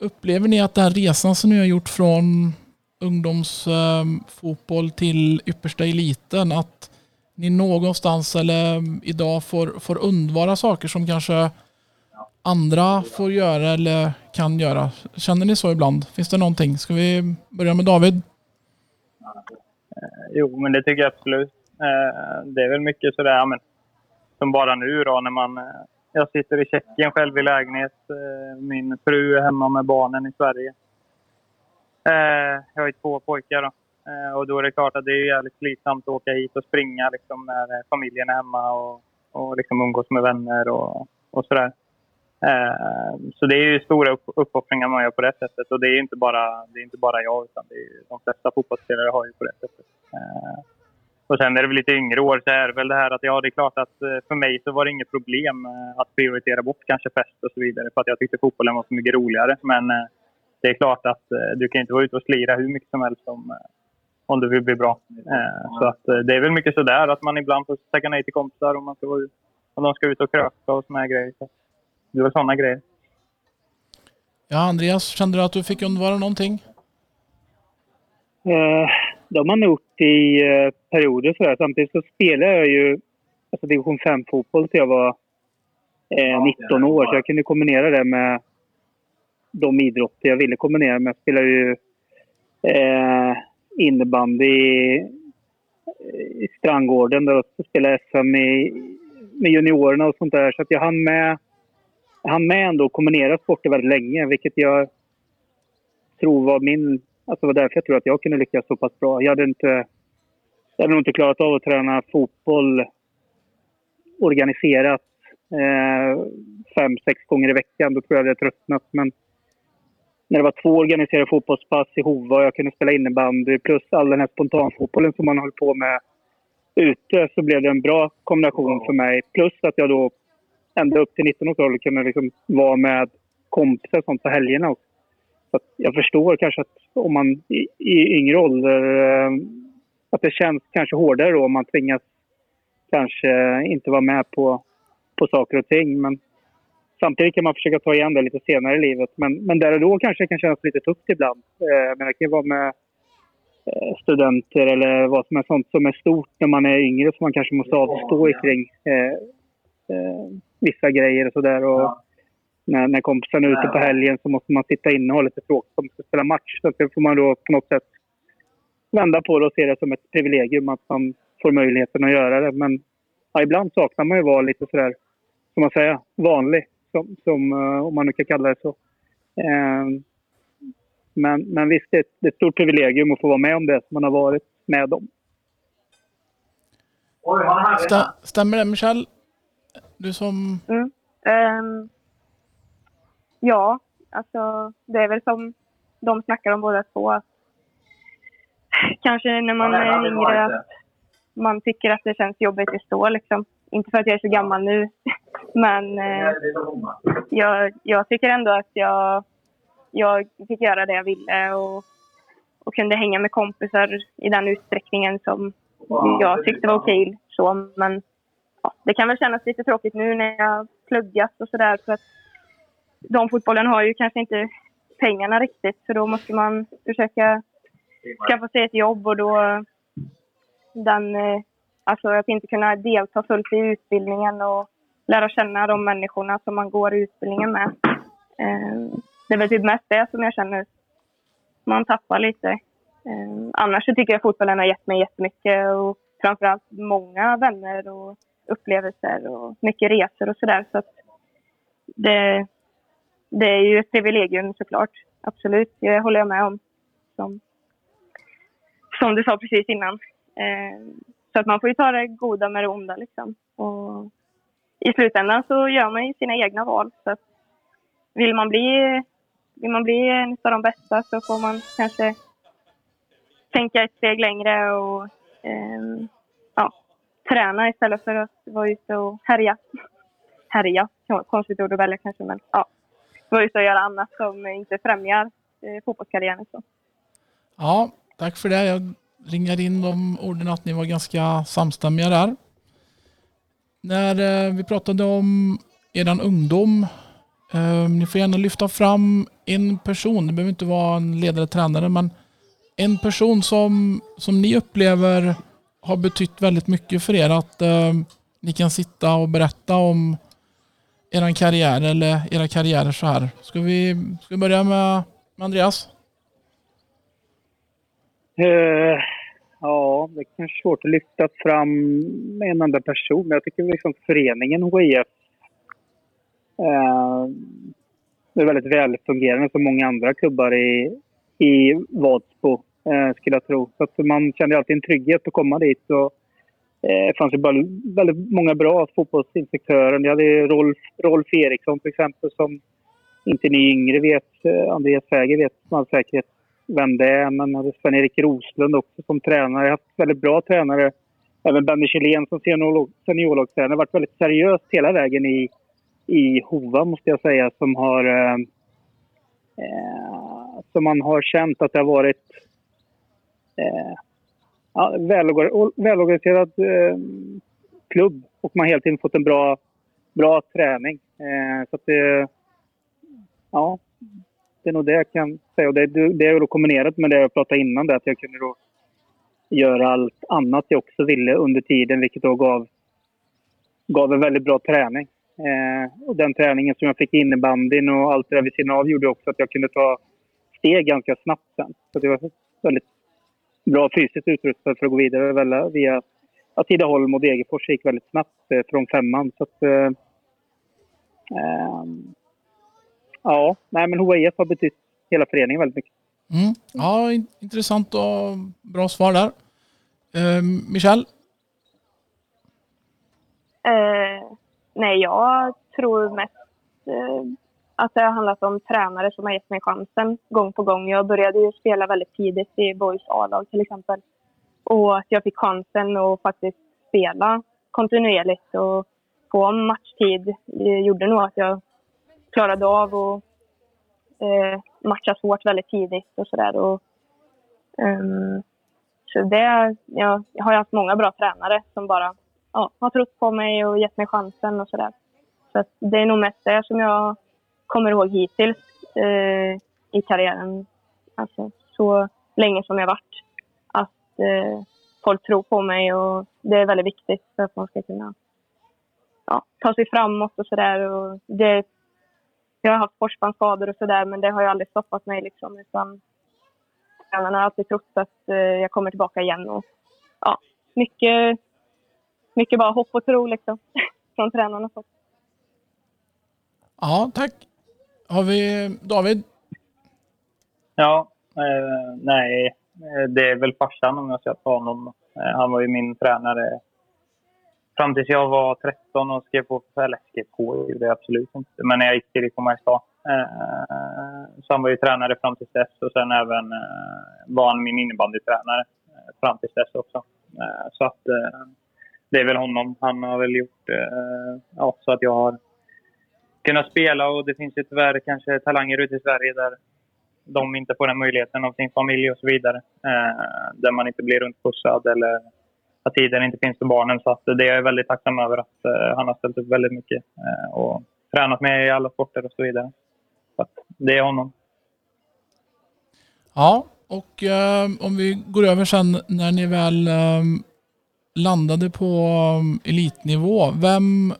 upplever ni att den här resan som ni har gjort från ungdomsfotboll eh, till yppersta eliten, att ni någonstans eller eh, idag får, får undvara saker som kanske andra får göra eller kan göra. Känner ni så ibland? Finns det någonting? Ska vi börja med David? Jo, men det tycker jag absolut. Eh, det är väl mycket sådär, ja, men, som bara nu då när man... Eh, jag sitter i Tjeckien själv i lägenhet. Eh, min fru är hemma med barnen i Sverige. Eh, jag har ju två pojkar då. Eh, och då är det klart att det är jävligt slitsamt att åka hit och springa liksom, när familjen är hemma och, och liksom umgås med vänner och, och sådär. Eh, så det är ju stora upp, uppoffringar man gör på det sättet. Och det är inte bara, det är inte bara jag, utan det är, de flesta fotbollsspelare har ju på det sättet. Eh, och sen är det väl lite yngre år så är det väl det här att ja, det är klart att eh, för mig så var det inget problem eh, att prioritera bort kanske fest och så vidare för att jag tyckte fotbollen var så mycket roligare. Men eh, det är klart att du kan inte vara ute och slira hur mycket som helst om, om du vill bli bra. Så att det är väl mycket sådär att man ibland får tacka nej till kompisar om, man ska vara, om de ska ut och kröka och såna här grejer. Så det var sådana grejer. Ja, Andreas, kände du att du fick undvara någonting? Eh, det har man gjort i eh, perioder. Så här. Samtidigt så spelade jag ju alltså division 5-fotboll till jag var eh, 19 år. Så jag kunde kombinera det med de idrotter jag ville kombinera med. Jag spelade ju eh, innebandy i, i Strandgården där jag spelade SM i, med juniorerna och sånt där. Så att jag hann med han med ändå kombinera sporter väldigt länge, vilket jag tror var min... Alltså var därför jag tror att jag kunde lyckas så pass bra. Jag hade inte... Jag hade nog inte klarat av att träna fotboll organiserat eh, fem, sex gånger i veckan. Då tror jag att jag hade tröttnat. Men när det var två organiserade fotbollspass i Hova och jag kunde spela innebandy plus all den här spontanfotbollen som man höll på med ute så blev det en bra kombination för mig. Plus att jag då ända upp till 19 års ålder kunde liksom vara med kompisar och sånt på helgerna också. Så jag förstår kanske att om man i, i yngre ålder eh, att det känns kanske hårdare då om man tvingas kanske inte vara med på, på saker och ting. Men samtidigt kan man försöka ta igen det lite senare i livet. Men, men där och då kanske det kan kännas lite tufft ibland. Eh, men det kan vara med eh, studenter eller vad som är sånt som är stort när man är yngre som man kanske måste avstå kring eh, eh, vissa grejer och sådär. Ja. När, när kompisarna är ute på helgen så måste man sitta inne och ha lite tråkigt om man ska spela match. Så det får man då på något sätt vända på det och se det som ett privilegium att man får möjligheten att göra det. Men ja, ibland saknar man ju att vara lite sådär, som man säger, vanlig. Som, som, uh, om man nu kan kalla det så. Uh, men, men visst, det är, ett, det är ett stort privilegium att få vara med om det som man har varit med om. Stämmer det Michel? Du som... Mm. Um, ja, alltså det är väl som de snackar om båda två. Att kanske när man är yngre att man tycker att det känns jobbigt att stå liksom. Inte för att jag är så gammal nu, men eh, jag, jag tycker ändå att jag, jag fick göra det jag ville och, och kunde hänga med kompisar i den utsträckningen som jag tyckte var okej. Så, men ja, det kan väl kännas lite tråkigt nu när jag pluggat och sådär för att de fotbollen har ju kanske inte pengarna riktigt så då måste man försöka skaffa sig ett jobb och då den, eh, alltså att inte kunna delta fullt i utbildningen och lära känna de människorna som man går utbildningen med. Eh, det är väl typ mest det som jag känner man tappar lite. Eh, annars så tycker jag fotbollen har gett mig jättemycket och framförallt många vänner och upplevelser och mycket resor och sådär. Så att det, det är ju ett privilegium såklart. Absolut, det håller jag med om. Som, som du sa precis innan. Eh, så att man får ju ta det goda med det onda liksom. Och I slutändan så gör man ju sina egna val. Så att vill man bli, vill man bli en av de bästa så får man kanske tänka ett steg längre och eh, ja, träna istället för att vara ute och härja. härja, konstigt ord att välja kanske, men ja. Vara ute och göra annat som inte främjar eh, fotbollskarriären. Så. Ja, tack för det. Jag ringar in de orden att ni var ganska samstämmiga där. När eh, vi pratade om eran ungdom, eh, ni får gärna lyfta fram en person, det behöver inte vara en ledare, tränare, men en person som, som ni upplever har betytt väldigt mycket för er. Att eh, ni kan sitta och berätta om er karriär eller era karriärer så här. Ska vi, ska vi börja med, med Andreas? Uh, ja, det är kanske svårt att lyfta fram en enda person. Men jag tycker liksom föreningen HIF uh, eh, är väldigt välfungerande som många andra klubbar i, i Vadsbo uh, skulle jag tro. Så att man känner alltid en trygghet att komma dit. Och, eh, det fanns ju bara väldigt många bra fotbollsinspektörer. Vi hade Rolf, Rolf Eriksson till exempel som inte ni yngre vet. Eh, Andreas Fäger vet med all säkerhet vem det är. Men hade Sven-Erik Roslund också som tränare. Jag har haft väldigt bra tränare. Även Benny Kjellén som seniorlagstränare. har varit väldigt seriöst hela vägen i, i Hova måste jag säga. Som har, eh, eh som man har känt att det har varit eh, välorganiserad eh, klubb och man har hela tiden fått en bra, bra träning. Eh, så att det, ja, det är nog det jag kan säga. Och det, det är då kombinerat med det jag pratade innan, där, att jag kunde då göra allt annat jag också ville under tiden, vilket då gav, gav en väldigt bra träning. Eh, och den träningen som jag fick i innebandyn och allt det där vid sidan av gjorde också att jag kunde ta steg ganska snabbt sen. Så det var väldigt bra fysiskt utrustad för att gå vidare via ja, Tidaholm och Degerfors gick väldigt snabbt eh, från femman. Så att, eh, Ehm, ja, nej men HIF har betytt hela föreningen väldigt mycket. Mm. Ja, in- intressant och bra svar där. Eh, Michel? Eh, nej, jag tror mest eh, att det har handlat om tränare som har gett mig chansen gång på gång. Jag började ju spela väldigt tidigt i Boys A-lag till exempel. Och att jag fick chansen att faktiskt spela kontinuerligt och få matchtid gjorde nog att jag klarade av att eh, matcha svårt väldigt tidigt och sådär. Um, så det, jag, jag har ju haft många bra tränare som bara ja, har trott på mig och gett mig chansen och sådär. Så att det är nog mest det som jag kommer ihåg hittills eh, i karriären. Alltså så länge som jag varit. Att eh, folk tror på mig och det är väldigt viktigt för att man ska kunna ja, ta sig framåt och sådär. Jag har haft korsbandsskador och sådär men det har ju aldrig stoppat mig liksom. Utan tränarna har alltid trott att eh, jag kommer tillbaka igen. Och, ja, mycket mycket bara hopp och tro liksom. Från tränarna. Ja, tack. Har vi David? Ja, eh, nej. Eh, det är väl farsan om jag ska ta honom. Eh, han var ju min tränare fram tills jag var 13 och skrev på, eller skrev på, det gjorde jag absolut inte. Men när jag gick till IFK Mariestad. Eh, så han var ju tränare fram tills dess och sen även eh, var han min innebandytränare eh, fram tills dess också. Eh, så att eh, det är väl honom. Han har väl gjort eh, ja, så att jag har kunna spela och det finns ju tyvärr kanske talanger ute i Sverige där de inte får den möjligheten av sin familj och så vidare. Eh, där man inte blir runtpussad eller att tiden inte finns för barnen. Så att det är jag väldigt tacksam över att eh, han har ställt upp väldigt mycket eh, och tränat med i alla sporter och så vidare. Så att det är honom. Ja, och eh, om vi går över sen när ni väl eh, landade på eh, elitnivå. Vem,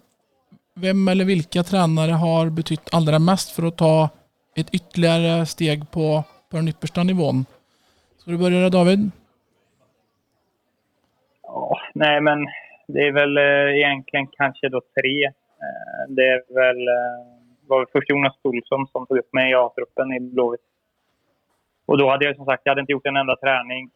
vem eller vilka tränare har betytt allra mest för att ta ett ytterligare steg på, på den yppersta nivån? Ska du börja där, David? Ja, nej, men det är väl eh, egentligen kanske då tre. Eh, det är väl, eh, var väl först Jonas Olsson som tog upp mig i A-truppen i Blåvitt. Och då hade jag som sagt, jag hade inte gjort en enda träning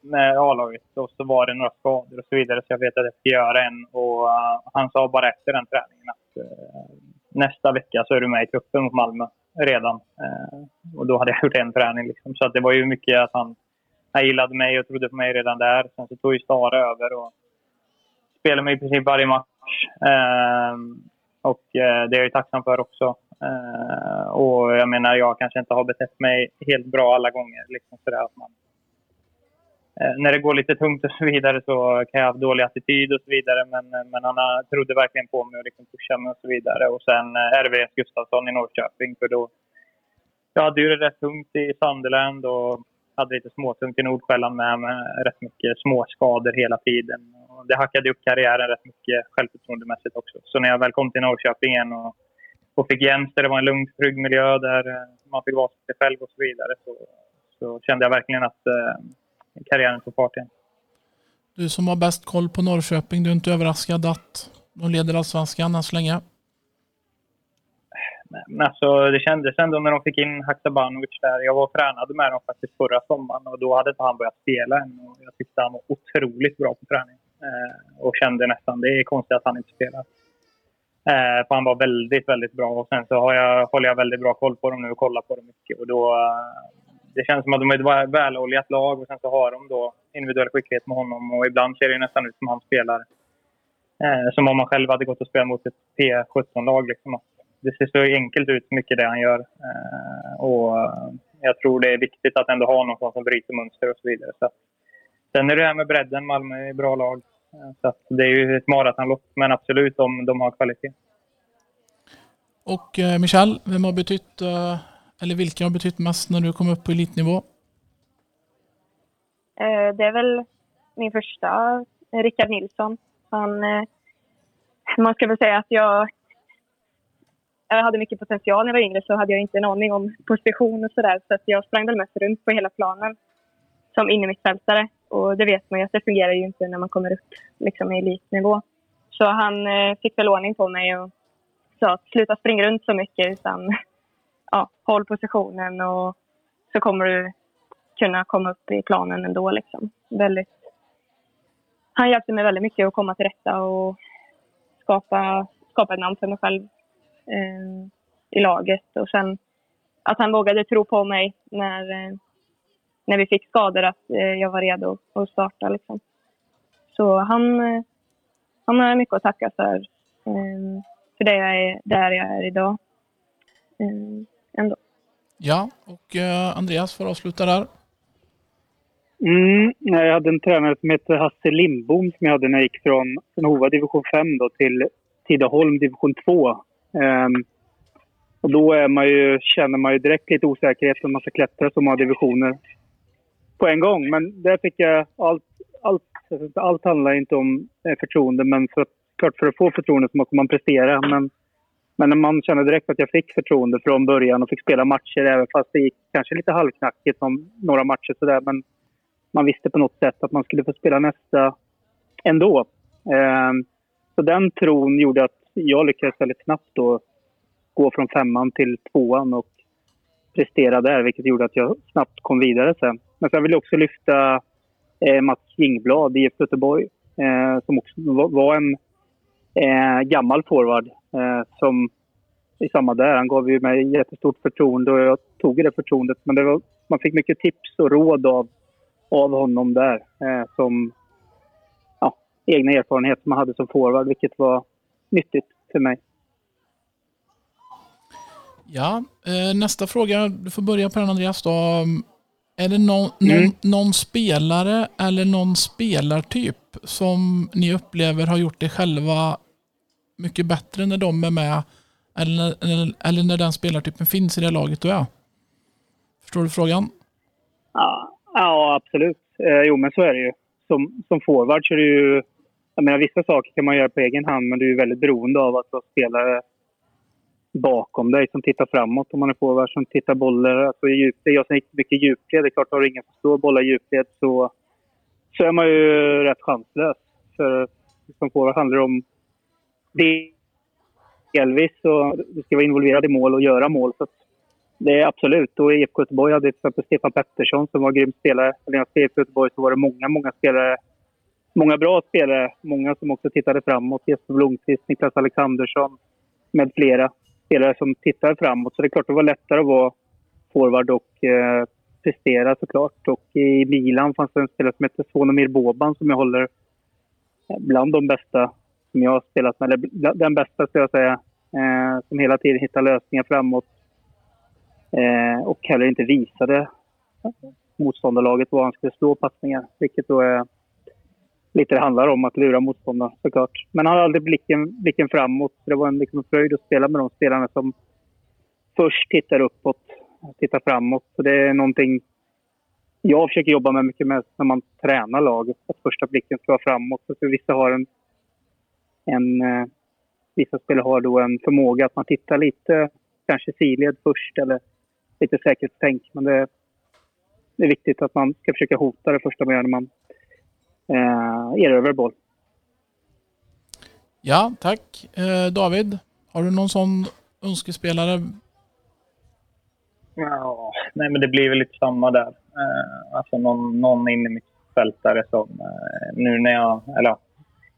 med A-laget och så var det några skador och så vidare så jag vet att jag ska göra en och uh, han sa bara efter den träningen att uh, nästa vecka så är du med i truppen mot Malmö redan. Uh, och då hade jag gjort en träning liksom. Så att det var ju mycket att han, han gillade mig och trodde på mig redan där. Sen så tog ju Stara över och spelade mig i princip varje match. och det är jag ju tacksam för också. Uh, och jag menar, jag kanske inte har betett mig helt bra alla gånger. Liksom sådär att man, Eh, när det går lite tungt och så vidare så kan jag ha dålig attityd och så vidare. Men, eh, men han trodde verkligen på mig och liksom pushade mig och så vidare. Och sen eh, RVS Gustafsson i Norrköping. För då, jag hade ju det rätt tungt i Sunderland och hade lite småtungt i Nordsjälland med, med rätt mycket småskador hela tiden. Och det hackade upp karriären rätt mycket självförtroendemässigt också. Så när jag väl kom till Norrköping igen och och fick Jens där det var en lugn, trygg miljö där man fick vara sig själv och så vidare så, så kände jag verkligen att eh, karriären tog fart igen. Du som har bäst koll på Norrköping, du är inte överraskad att de leder allsvenskan än så länge? Men alltså, det kändes ändå när de fick in Haksabanovic där. Jag var och tränade med dem faktiskt förra sommaren och då hade inte han börjat spela än. Och jag tyckte han var otroligt bra på träning. Eh, och kände nästan, det är konstigt att han inte spelar. Eh, för han var väldigt, väldigt bra. Och sen så har jag, håller jag väldigt bra koll på dem nu och kollar på dem mycket. Och då, eh, det känns som att de är ett väloljat lag och sen så har de då individuell skicklighet med honom. Och ibland ser det nästan ut som han spelar eh, som om han själv hade gått och spelat mot ett P17-lag. Liksom. Det ser så enkelt ut, mycket det han gör. Eh, och jag tror det är viktigt att ändå ha någon som bryter mönster och så vidare. Så. Sen är det här med bredden. Malmö är ett bra lag. Eh, så det är ju ett maratonlopp, men absolut om de har kvalitet. Och eh, Michel, vem har betytt, eh, eller vilka har betytt mest när du kom upp på elitnivå? Eh, det är väl min första, Rickard Nilsson. Han, eh, man ska väl säga att jag, jag hade mycket potential när jag var yngre så hade jag inte en aning om position och sådär. Så att jag sprang väl mest runt på hela planen som innermittfältare. Och det vet man ju att det fungerar ju inte när man kommer upp liksom, i elitnivå. Så han eh, fick väl ordning på mig och sa att sluta springa runt så mycket utan ja, håll positionen och så kommer du kunna komma upp i planen ändå. Liksom. Väldigt, han hjälpte mig väldigt mycket att komma till rätta och skapa, skapa ett namn för mig själv eh, i laget. Och sen att han vågade tro på mig när, eh, när vi fick skador, att eh, jag var redo att starta. Liksom. Så han, eh, han har mycket att tacka för, eh, för det jag är, där jag är idag. Ehm, Ändå. Ja, och eh, Andreas får avsluta där. Mm, jag hade en tränare som hette Hasse Lindbom som jag hade när jag gick från, från Hova division 5 då, till Tidaholm division 2. Um, och då är man ju, känner man ju direkt lite osäkerhet om man ska klättra så många divisioner på en gång. Men där fick jag allt, allt, allt handlar inte om eh, förtroende men för, klart för att få förtroende så måste man prestera. Men, men man kände direkt att jag fick förtroende från början och fick spela matcher även fast det gick kanske lite halvknackigt om några matcher sådär. Men man visste på något sätt att man skulle få spela nästa ändå. Ehm, så den tron gjorde att jag lyckades väldigt snabbt då gå från femman till tvåan och prestera där, vilket gjorde att jag snabbt kom vidare sen. Men sen vill jag också lyfta eh, Mats Jingblad i Göteborg, eh, som också var en eh, gammal forward som i samma där. Han gav ju mig jättestort förtroende och jag tog det förtroendet. Men det var, man fick mycket tips och råd av, av honom där eh, som ja, egna erfarenheter man hade som forward, vilket var nyttigt för mig. Ja, eh, nästa fråga. Du får börja på den Andreas då. Är det någon, mm. någon, någon, spelare eller någon spelartyp som ni upplever har gjort det själva mycket bättre när de är med? Eller, eller, eller när den spelartypen finns i det laget du är? Förstår du frågan? Ja, ja absolut. Eh, jo, men så är det ju. Som, som forward så är det ju... Jag menar, vissa saker kan man göra på egen hand, men du är väldigt beroende av att ha spelare bakom dig som tittar framåt om man är forward, som tittar bollar. Alltså i djupled, jag som gick mycket djupled, det är klart har du ingen som står bollar i djupled så, så är man ju rätt chanslös. För som forward handlar det om delvis så du ska vara involverad i mål och göra mål. Så det är absolut. Och i IFK Göteborg hade till exempel Stefan Pettersson som var grym spelare. I när jag skrev IFK Göteborg så var det många, många spelare. Många bra spelare. Många som också tittade framåt. Jesper Blomqvist, Niklas Alexandersson med flera spelare som tittar framåt. Så det är klart det var lättare att vara forward och eh, prestera såklart. Och i Milan fanns det en spelare som hette Svonomir Boban som jag håller bland de bästa som jag har spelat med. Eller den bästa skulle jag säga. Eh, som hela tiden hittar lösningar framåt. Eh, och heller inte visade motståndarlaget var han skulle slå passningar. Vilket då är lite det handlar om, att lura motståndaren såklart. Men han hade aldrig blicken, blicken framåt. Det var en liksom fröjd att spela med de spelarna som först tittar uppåt, tittar framåt. Så det är någonting jag försöker jobba med mycket med när man tränar laget. Att första blicken ska vara framåt. För vissa har en, en eh, vissa spelare har då en förmåga att man tittar lite, kanske sidled först eller lite säkerhetstänk. Men det, det är viktigt att man ska försöka hota det första man gör när man eh, erövrar boll. Ja, tack. Eh, David, har du någon sån önskespelare? Ja, nej men det blir väl lite samma där. Eh, alltså någon, någon in i mittfältare som eh, nu när jag, eller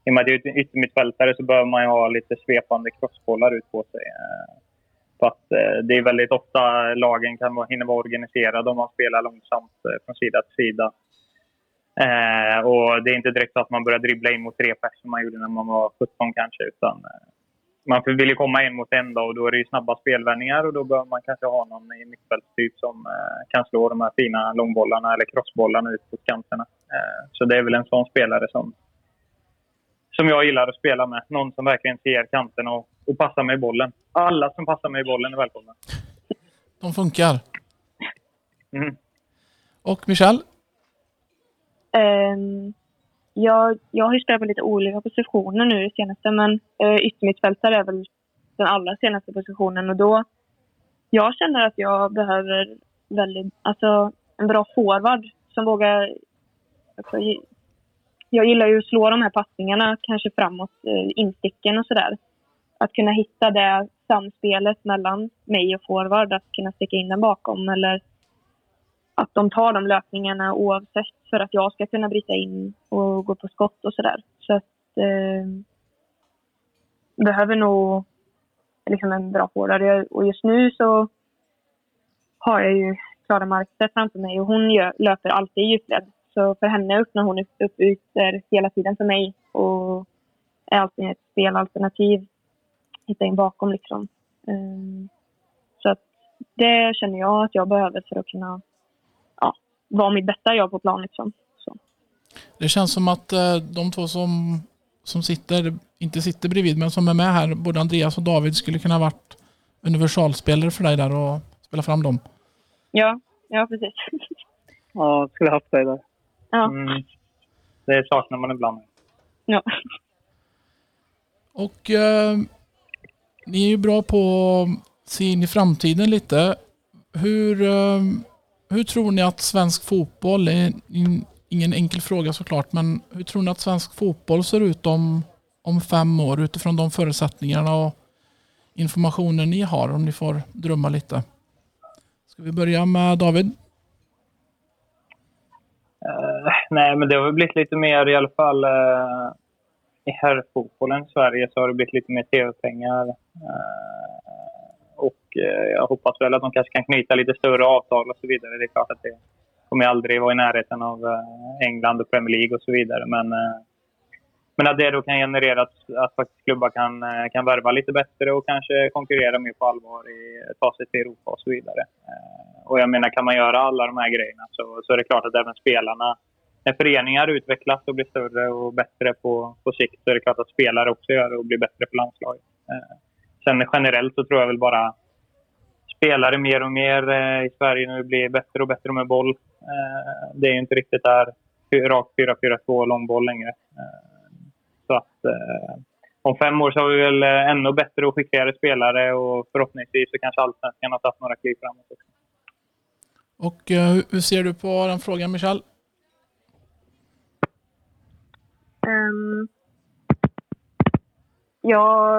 i och med att jag är yttermittfältare så behöver man ju ha lite svepande crossbollar ut på sig. Eh, För att eh, det är väldigt ofta lagen kan vara, hinna vara organiserade om man spelar långsamt eh, från sida till sida. Och det är inte direkt så att man börjar dribbla in mot tre pers som man gjorde när man var 17 kanske. Utan, man vill ju komma in mot en då, och då är det ju snabba spelvändningar och då behöver man kanske ha någon i mittfältstyp som kan slå de här fina långbollarna eller crossbollarna ut på kanterna. Så det är väl en sån spelare som, som jag gillar att spela med. Någon som verkligen ser kanterna och, och passar med i bollen. Alla som passar med i bollen är välkomna. De funkar. Mm. Och Michel? Um, jag, jag har ju spelat på lite olika positioner nu det senaste men uh, yttermittfältare är väl den allra senaste positionen och då jag känner att jag behöver väldigt, alltså en bra forward som vågar alltså, jag gillar ju att slå de här passningarna kanske framåt, eh, insticken och sådär. att kunna hitta det samspelet mellan mig och forward, att kunna sticka in den bakom eller att de tar de löpningarna oavsett för att jag ska kunna bryta in och gå på skott och sådär. Så att eh, behöver nog liksom en bra forward. Och just nu så har jag ju Klara Markstedt framför mig och hon gör, löper alltid i djupled. Så för henne öppnar hon upp, ytor hela tiden för mig och är alltid ett spelalternativ. Hitta in bakom liksom. Um, så att det känner jag att jag behöver för att kunna ja, vara mitt bästa jag på plan liksom. Så. Det känns som att eh, de två som, som sitter, inte sitter bredvid, men som är med här, både Andreas och David, skulle kunna varit universalspelare för dig där och spela fram dem. Ja, ja precis. Ja, skulle haft dig där. Ja. Mm. Det saknar man ibland. ja. Och eh, ni är ju bra på att se in i framtiden lite. Hur, eh, hur tror ni att svensk fotboll, är in- ingen enkel fråga såklart, men hur tror ni att svensk fotboll ser ut om, om fem år utifrån de förutsättningarna och informationen ni har om ni får drömma lite? Ska vi börja med David? Eh, nej, men det har väl blivit lite mer i alla fall eh, i herrfotbollen i Sverige så har det blivit lite mer tv-pengar. Eh, och eh, jag hoppas väl att de kanske kan knyta lite större avtal och så vidare. Det är klart att det kommer aldrig vara i närheten av eh, England och Premier League och så vidare. Men, eh, men att det då kan generera att, att faktiskt klubbar kan, eh, kan värva lite bättre och kanske konkurrera mer på allvar, i, ta sig till Europa och så vidare. Eh, Och jag menar, kan man göra alla de här grejerna så, så är det klart att även spelarna när föreningar utvecklas och blir större och bättre på, på sikt så är det klart att spelare också gör det och blir bättre på landslaget. Eh, sen generellt så tror jag väl bara spelare mer och mer eh, i Sverige nu blir bättre och bättre med boll. Eh, det är ju inte riktigt där rakt 4-4-2 långboll längre. Eh, så att eh, om fem år så har vi väl eh, ännu bättre och skickligare spelare och förhoppningsvis så kanske allsvenskan har tagit några kliv framåt också. Och eh, hur- hur ser du på den frågan Michel? Ehm, ja,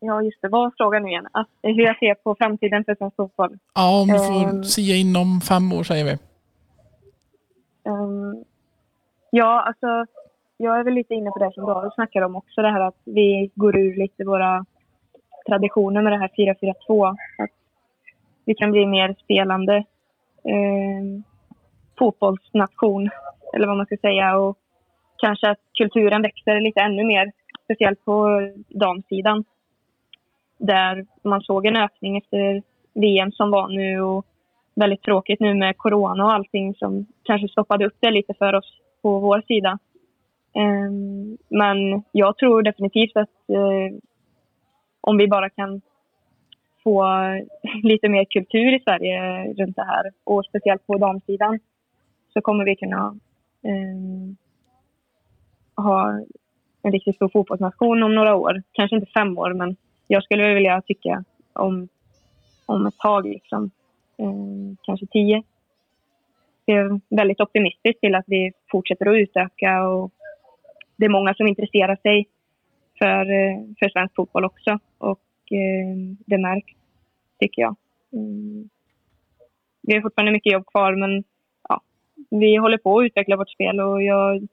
ja, just det. Vad var frågan nu igen? Att, hur jag ser på framtiden för svensk fotboll. Ja, om du får Ehm. sia inom fem år säger vi. Ehm, ja, alltså, jag är väl lite inne på det som David snackar om också. Det här att vi går ur lite våra traditioner med det här 4-4-2. Att vi kan bli mer spelande eh, fotbollsnation, eller vad man ska säga. Och kanske att kulturen växer lite ännu mer, speciellt på damsidan. Där man såg en ökning efter VM som var nu och väldigt tråkigt nu med corona och allting som kanske stoppade upp det lite för oss på vår sida. Ehm, men jag tror definitivt att eh, om vi bara kan få lite mer kultur i Sverige runt det här och speciellt på damsidan så kommer vi kunna ehm, ha en riktigt stor fotbollsnation om några år. Kanske inte fem år, men jag skulle vilja tycka om, om ett tag. Liksom. Eh, kanske tio. Jag är väldigt optimistisk till att vi fortsätter att utöka och det är många som intresserar sig för, eh, för svensk fotboll också och eh, det märks, tycker jag. Mm. Vi har fortfarande mycket jobb kvar men ja, vi håller på att utveckla vårt spel och jag,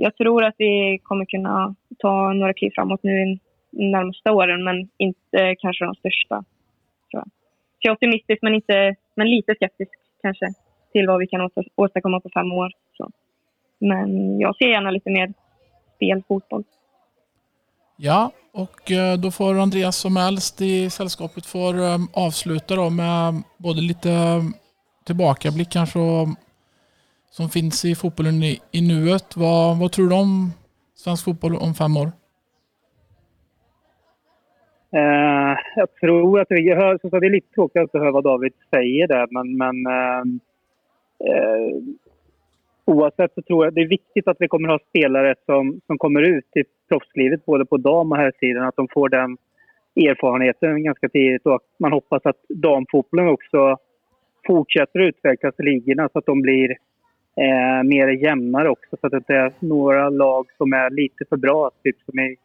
jag tror att vi kommer kunna ta några kliv framåt nu de närmaste åren men inte kanske de största. Tror jag. Så jag är optimistisk men, inte, men lite skeptisk kanske till vad vi kan åstadkomma på fem år. Så. Men jag ser gärna lite mer spel, fotboll. Ja, och eh, då får Andreas som äldst i sällskapet får eh, avsluta då med både lite eh, tillbakablick kanske och, som finns i fotbollen i, i nuet. Vad, vad tror du om svensk fotboll om fem år? Eh, jag tror att jag hör, så det är lite tråkigt att höra vad David säger där, men, men eh, eh, oavsett så tror jag det är viktigt att vi kommer att ha spelare som, som kommer ut i proffslivet både på dam och herrsidan, att de får den erfarenheten ganska tidigt och man hoppas att damfotbollen också fortsätter utvecklas i ligorna så att de blir eh, mer jämnare också så att det inte är några lag som är lite för bra, typ som i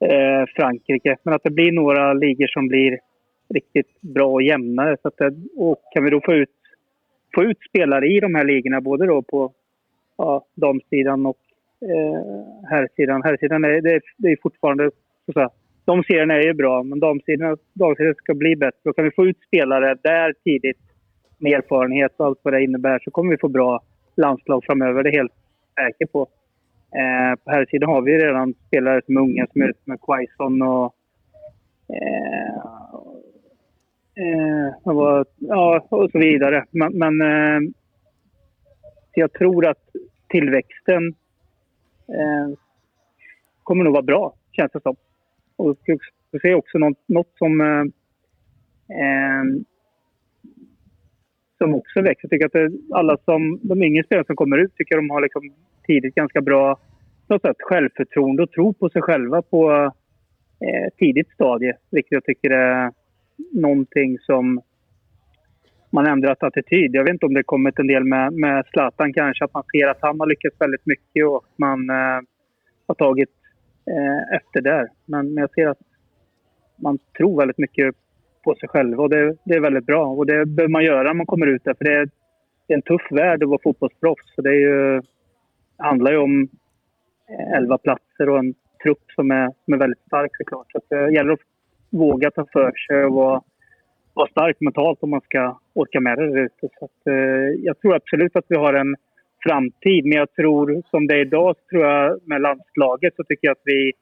eh, Frankrike. Men att det blir några ligor som blir riktigt bra och jämnare. Så att det, och kan vi då få ut, få ut spelare i de här ligorna, både då på ja, damsidan och eh, herrsidan. Herrsidan är, det, det är fortfarande... Så att säga, de serierna är ju bra, men damsidan, damsidan ska bli bättre. Då kan vi få ut spelare där tidigt med erfarenhet och allt vad det innebär så kommer vi få bra landslag framöver. Det är helt säker på. Eh, på här sidan har vi redan spelare som är unga som är ute med Quaison och... Eh, eh, och, ja, och så vidare. Men, men eh, jag tror att tillväxten eh, kommer nog vara bra, känns det som. Och jag ser också något, något som eh, eh, som också växer. Jag tycker att det, alla som, de yngre spelarna som kommer ut tycker de har liksom tidigt ganska bra något sätt, självförtroende och tro på sig själva på eh, tidigt stadie. Vilket jag tycker är någonting som man ändrat attityd. Jag vet inte om det kommit en del med, med Zlatan kanske, att man ser att han har lyckats väldigt mycket och att man eh, har tagit eh, efter där. Men, men jag ser att man tror väldigt mycket på sig själva och det, det, är väldigt bra. Och det behöver man göra när man kommer ut där för det är, det är en tuff värld att vara fotbollsproffs. Så det, är ju, det handlar ju om 11 platser och en trupp som är, som är väldigt stark såklart. Så det gäller att våga ta för sig och vara, vara stark mentalt om man ska orka med det där ute. Så att, eh, jag tror absolut att vi har en framtid. Men jag tror, som det är idag, så tror jag med landslaget så tycker jag att vi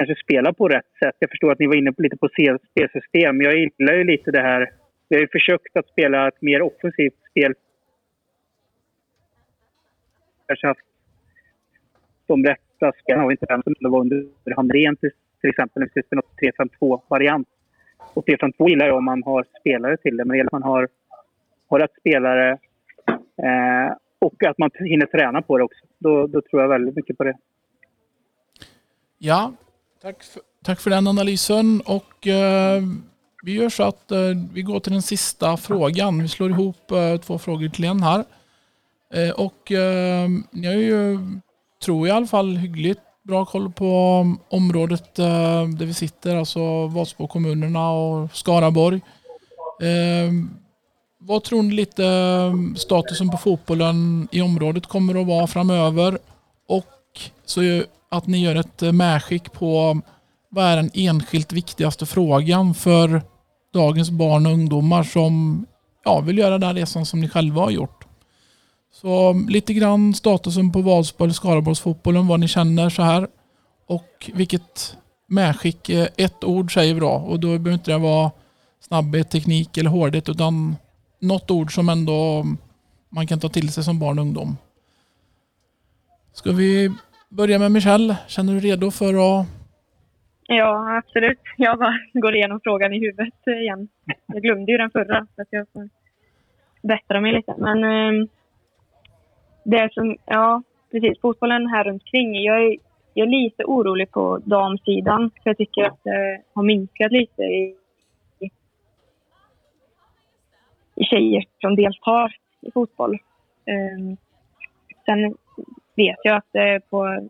kanske spela på rätt sätt. Jag förstår att ni var inne på, lite på spelsystem. Jag gillar ju lite det här. Vi har ju försökt att spela ett mer offensivt spel. Kanske haft de rätta spelarna har inte den som det var under Hamrén till, exempel. När vi en 3-5-2-variant. Och 3-5-2 gillar jag om man har spelare till det. Men det gäller att man har, har rätt spelare eh, och att man hinner träna på det också. Då, då tror jag väldigt mycket på det. Ja, tack för, tack för den analysen. Och eh, vi gör så att eh, vi går till den sista frågan. Vi slår ihop eh, två frågor till en här. Eh, och eh, ni har ju, tror jag i alla fall, hyggligt bra koll på mm, området eh, där vi sitter, alltså Vadsbo kommunerna och Skaraborg. Eh, vad tror ni lite eh, statusen på fotbollen i området kommer att vara framöver? Och så att ni gör ett eh, medskick på vad är den enskilt viktigaste frågan för dagens barn och ungdomar som ja, vill göra den resan som ni själva har gjort. Så mm, lite grann statusen på Valsborg, eller Skaraborgsfotbollen, vad ni känner så här. Och vilket medskick, eh, ett ord säger vi då. Och då behöver inte det vara snabbhet, teknik eller hårdhet utan något ord som ändå man kan ta till sig som barn och ungdom. Ska vi börja med Michelle? Känner du redo för att... Ja, absolut. Jag bara går igenom frågan i huvudet igen. Jag glömde ju den förra, så att jag får bättra mig lite. Men eh, det som, ja, precis. Fotbollen här runt omkring. Jag är, jag är lite orolig på damsidan. För jag tycker att det har minskat lite i tjejer som deltar i fotboll. Ehm, sen vet jag att eh, på,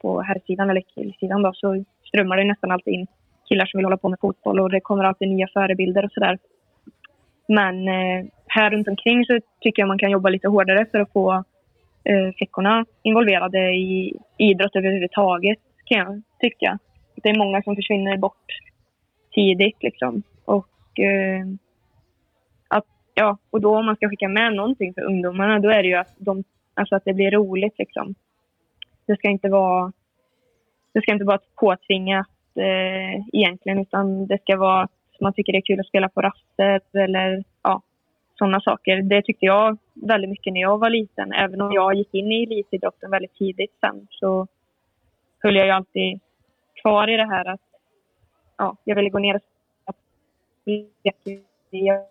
på herrsidan eller killsidan då, så strömmar det nästan alltid in killar som vill hålla på med fotboll och det kommer alltid nya förebilder och sådär. Men eh, här runt omkring så tycker jag man kan jobba lite hårdare för att få eh, flickorna involverade i idrott överhuvudtaget kan jag tycka. Det är många som försvinner bort tidigt liksom. Och eh, ja, och då om man ska skicka med någonting för ungdomarna då är det ju att, de, alltså att det blir roligt liksom. Det ska inte vara, det ska inte vara påtvingat eh, egentligen utan det ska vara att man tycker det är kul att spela på raster eller ja, sådana saker. Det tyckte jag väldigt mycket när jag var liten. Även om jag gick in i elitidrotten väldigt tidigt sen så höll jag ju alltid kvar i det här att ja, jag ville gå ner och spela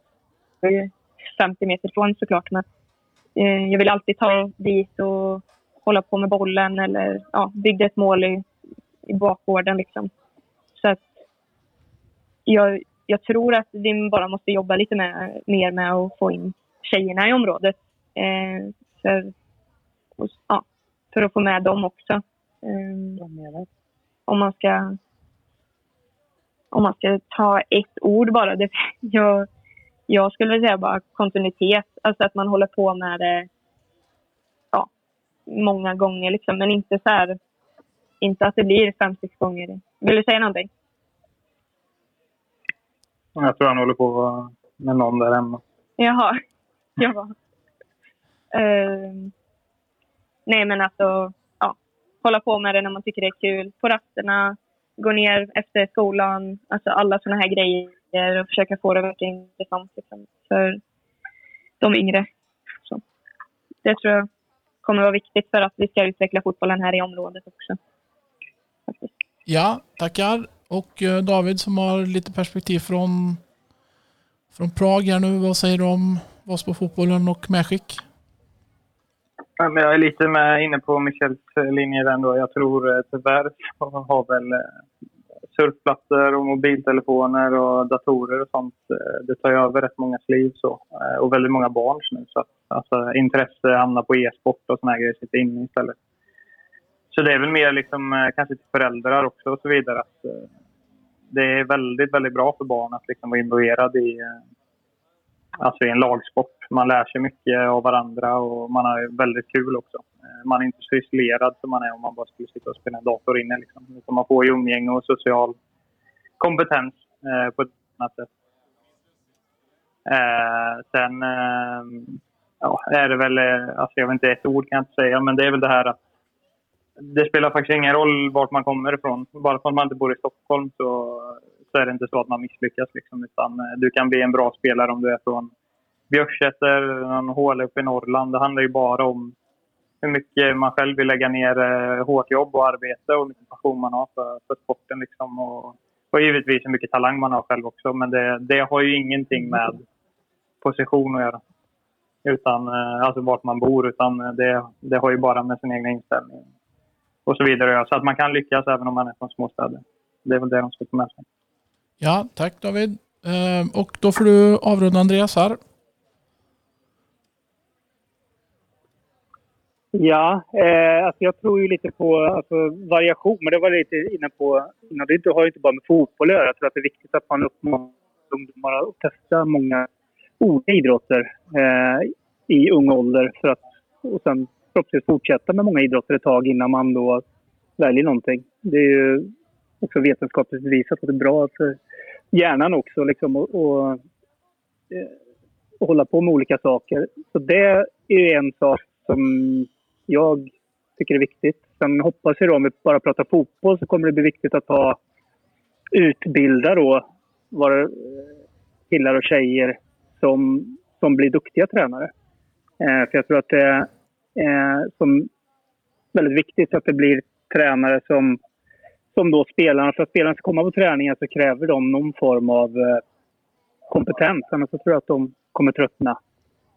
50 meter ifrån såklart. Men eh, jag vill alltid ta dit och hålla på med bollen eller ja, bygga ett mål i, i bakgården. Liksom. Så att jag, jag tror att vi bara måste jobba lite med, mer med att få in tjejerna i området. Eh, för, och, ja, för att få med dem också. Eh, om man ska om man ska ta ett ord bara. Det, jag, jag skulle säga bara kontinuitet. Alltså att man håller på med det ja, många gånger liksom. Men inte så här, inte att det blir fem, sex gånger. Vill du säga någonting? Jag tror han håller på med någon där hemma. Jaha. Ja. Uh, nej, men alltså ja, hålla på med det när man tycker det är kul. På rasterna, gå ner efter skolan. Alltså alla såna här grejer och försöka få det verkligen intressant liksom, för de yngre. Så. Det tror jag kommer vara viktigt för att vi ska utveckla fotbollen här i området också. Faktiskt. Ja, tackar. Och eh, David som har lite perspektiv från, från Prag här nu. Vad säger du om Vansbro-fotbollen och medskick? Ja, men jag är lite med inne på Michels linje där ändå. Jag tror eh, tyvärr så har väl eh, surfplattor och mobiltelefoner och datorer och sånt. Eh, det tar ju över rätt många liv så. Eh, och väldigt många barns nu. Så att, alltså, intresse hamnar på e-sport och såna här grejer sitter inne istället. Så det är väl mer liksom, eh, kanske till föräldrar också och så vidare. Att, det är väldigt, väldigt bra för barn att liksom vara involverad i, alltså i en lagsport. Man lär sig mycket av varandra och man har väldigt kul också. Eh, man är inte så isolerad som man är om man bara skulle sitta och spela en dator inne. Liksom. Man får ju umgänge och social kompetens eh, på ett annat sätt. Eh, sen eh, ja, är det väl, eh, alltså jag vet inte, ett ord kan jag inte säga, men det är väl det här att det spelar faktiskt ingen roll vart man kommer ifrån. Bara för att man inte bor i Stockholm så, så är det inte så att man misslyckas. Liksom, utan eh, du kan bli en bra spelare om du är från Björksäter, någon håla uppe i Norrland. Det handlar ju bara om hur mycket man själv vill lägga ner eh, hårt jobb och arbete och hur mycket passion man har för, för sporten. Liksom, och, och givetvis hur mycket talang man har själv också. Men det, det har ju ingenting med position att göra. Utan, eh, alltså vart man bor. Utan det, det har ju bara med sin egen inställning och så vidare att göra. Så att man kan lyckas även om man är från småstäder. Det är väl det de ska ta med sig. Ja, tack David. Ehm, och då får du avrunda Andreas här. Ja, eh, alltså jag tror ju lite på alltså, variation. Men det var lite inne på innan. Det har ju inte bara med fotboll att göra. Jag tror att det är viktigt att man uppmanar ungdomar att testa många olika idrotter eh, i ung ålder. För att, och sen förhoppningsvis fortsätta med många idrotter ett tag innan man då väljer någonting. Det är ju också vetenskapligt bevisat att det är bra för hjärnan också liksom, och, och, och hålla på med olika saker. Så det är en sak som jag tycker är viktigt. Sen hoppas jag då, om vi bara pratar fotboll, så kommer det bli viktigt att ha utbilda då var, eh, killar och tjejer som, som blir duktiga tränare. Eh, för jag tror att det är eh, som väldigt viktigt att det blir tränare som, som då spelarna, för att spelarna ska komma på träningen så kräver de någon form av eh, kompetens. Annars så tror jag att de kommer tröttna.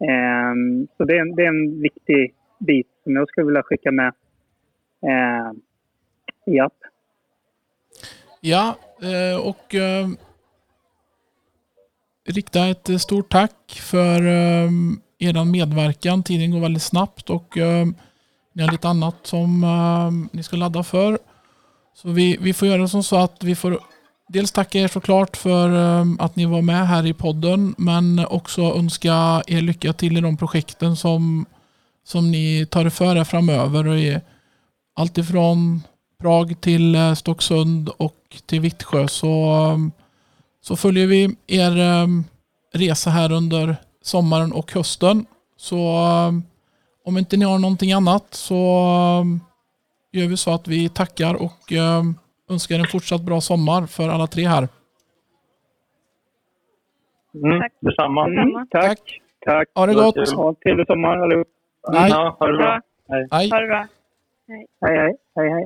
Ehm, så det är, en, det är en viktig bit som jag skulle vilja skicka med. Ehm, i app. Ja, eh, och eh, rikta ett stort tack för er medverkan. Tiden går väldigt snabbt och ni har lite annat som ni ska ladda för. Så vi, vi får göra som så att vi får dels tacka er såklart för ehm, att ni var med här i podden men också önska er lycka till i de projekten som, som ni tar er för er framöver. Och är allt ifrån Prag till eh, Stocksund och till Vittsjö så, ehm, så följer vi er ehm, resa här under sommaren och hösten. Så om inte ni har någonting annat så gör vi så att vi tackar och ehm, önskar en fortsatt bra sommar för alla tre här. Mm, Tack. Detsamma. detsamma. Tack. Tack. Ha det gott. Ha trevlig sommar allihop. Nej. Ha det bra. Hej. Hej. Ha det bra. Hej. Hej, hej. hej, hej.